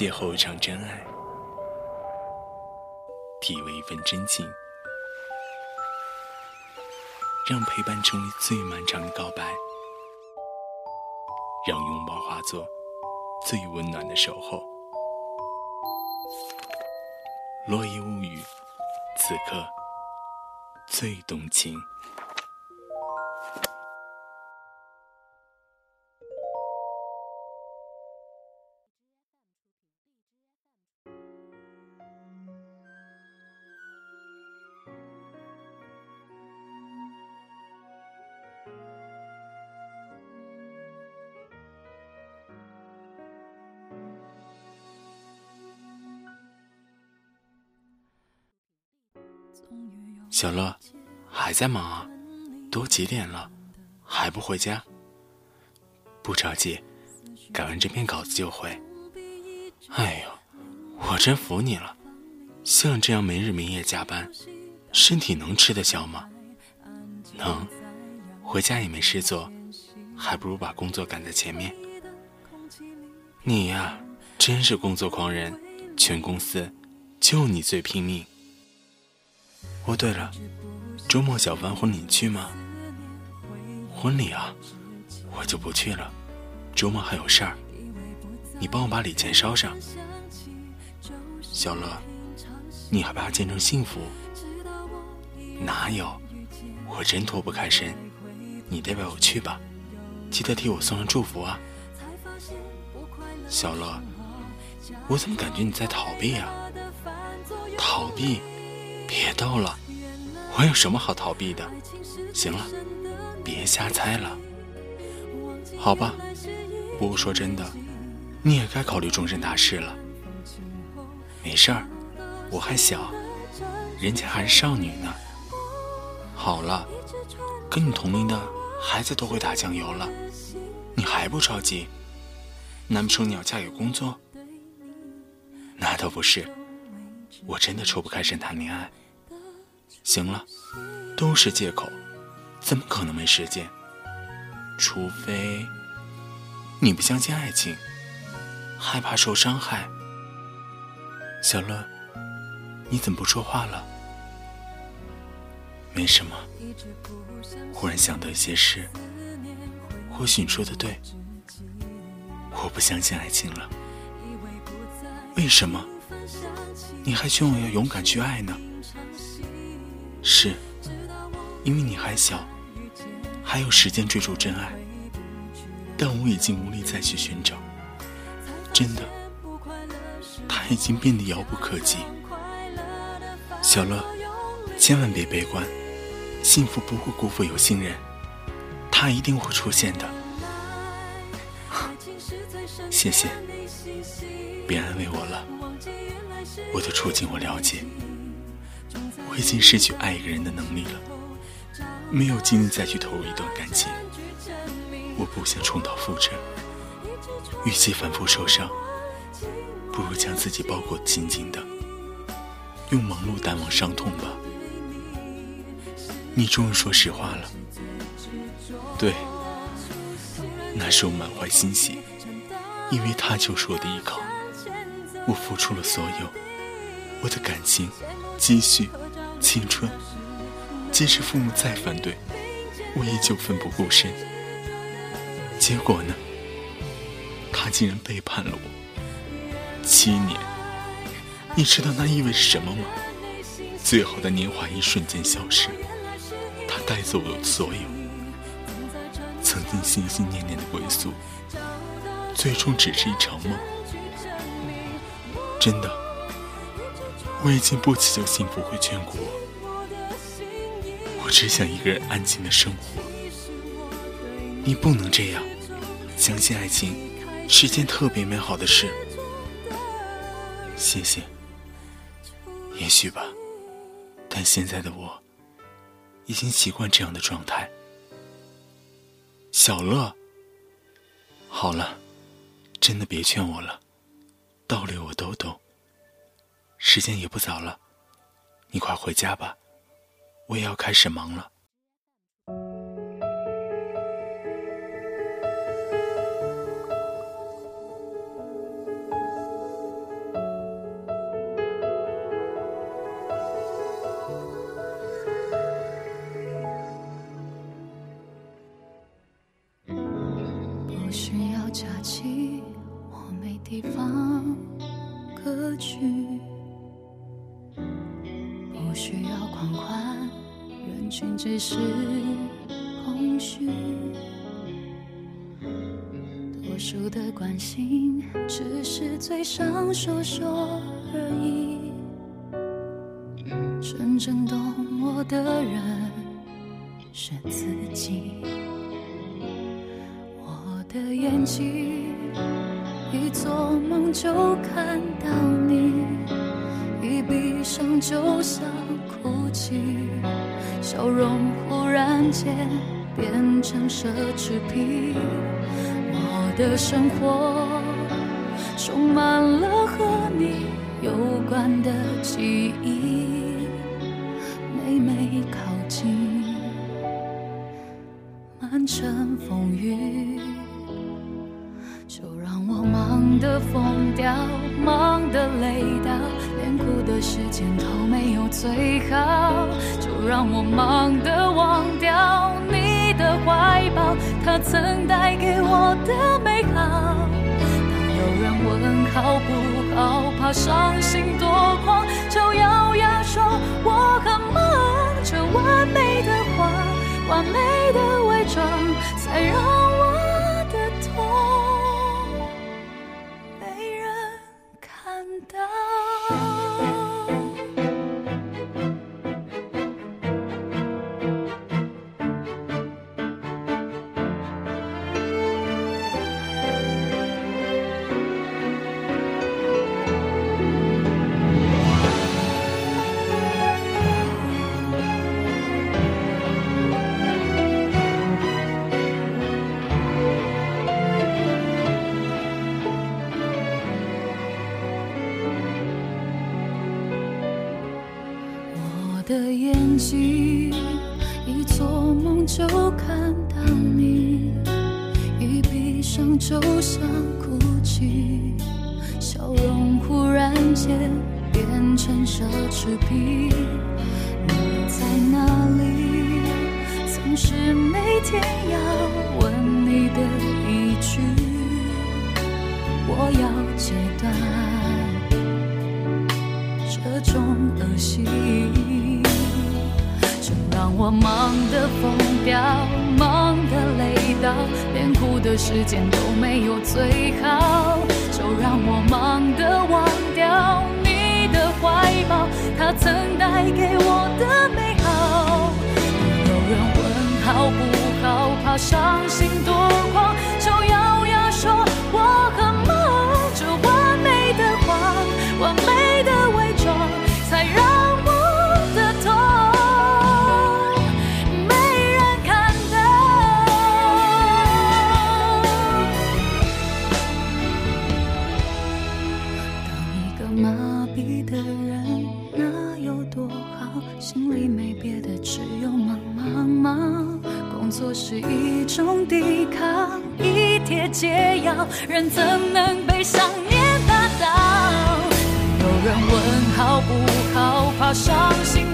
邂逅一场真爱，体味一份真情，让陪伴成为最漫长的告白，让拥抱化作最温暖的守候。落叶物语，此刻最动情。小乐，还在忙啊？都几点了，还不回家？不着急，改完这篇稿子就回。哎呦，我真服你了，像这样没日没夜加班，身体能吃得消吗？能，回家也没事做，还不如把工作赶在前面。你呀，真是工作狂人，全公司就你最拼命。哦，对了，周末小凡婚礼去吗？婚礼啊，我就不去了。周末还有事儿，你帮我把礼钱捎上。小乐，你还怕见证幸福？哪有，我真脱不开身。你代表我去吧，记得替我送上祝福啊。小乐，我怎么感觉你在逃避啊？逃避？别逗了，我有什么好逃避的？行了，别瞎猜了。好吧，不过说真的，你也该考虑终身大事了。没事儿，我还小，人家还是少女呢。好了，跟你同龄的孩子都会打酱油了，你还不着急？难不成你要嫁给工作？那倒不是，我真的抽不开身谈恋爱。行了，都是借口，怎么可能没时间？除非你不相信爱情，害怕受伤害。小乐，你怎么不说话了？没什么，忽然想到一些事。或许你说的对，我不相信爱情了。为什么？你还劝我要勇敢去爱呢？是，因为你还小，还有时间追逐真爱，但我已经无力再去寻找。真的，他已经变得遥不可及。小乐，千万别悲观，幸福不会辜负有心人，他一定会出现的。谢谢，别安慰我了，我的处境我了解。我已经失去爱一个人的能力了，没有精力再去投入一段感情。我不想重蹈覆辙，与其反复受伤，不如将自己包裹紧紧的，用忙碌淡忘伤痛吧。你终于说实话了，对，那时我满怀欣喜，因为他就是我的依靠。我付出了所有，我的感情、积蓄。青春，即使父母再反对，我依旧奋不顾身。结果呢？他竟然背叛了我。七年，你知道那意味着什么吗？最好的年华一瞬间消失，他带走了所有。曾经心心念念的归宿，最终只是一场梦。真的。我已经不祈求幸福会眷顾我，我只想一个人安静的生活。你不能这样，相信爱情是件特别美好的事。谢谢。也许吧，但现在的我已经习惯这样的状态。小乐，好了，真的别劝我了，道理我都懂。时间也不早了，你快回家吧，我也要开始忙了。不需要狂欢，人群只是空虚。多数的关心，只是嘴上说说而已。真正懂我的人是自己。我的眼睛一做梦就看到你，一闭上就想哭泣，笑容忽然间变成奢侈品。我的生活充满了和你有关的记忆。每每靠近，满城风雨，就让的疯掉，忙得累到，连哭的时间都没有最好。就让我忙得忘掉你的怀抱，它曾带给我的美好。当有人问好不好，怕伤心多狂，就咬牙说我很忙。这完美的谎，完美的伪装，才让的眼睛一做梦就看到你，一闭上就想哭泣，笑容忽然间变成奢侈品。你在哪里？总是每天要问你的一句，时间都没有最好。就让我忙得忘掉你的怀抱，他曾带给我的美好。有人问好不好，怕伤心多狂，就咬牙说作是一种抵抗，一帖解药，人怎能被想念打倒？有人问好不好，怕伤心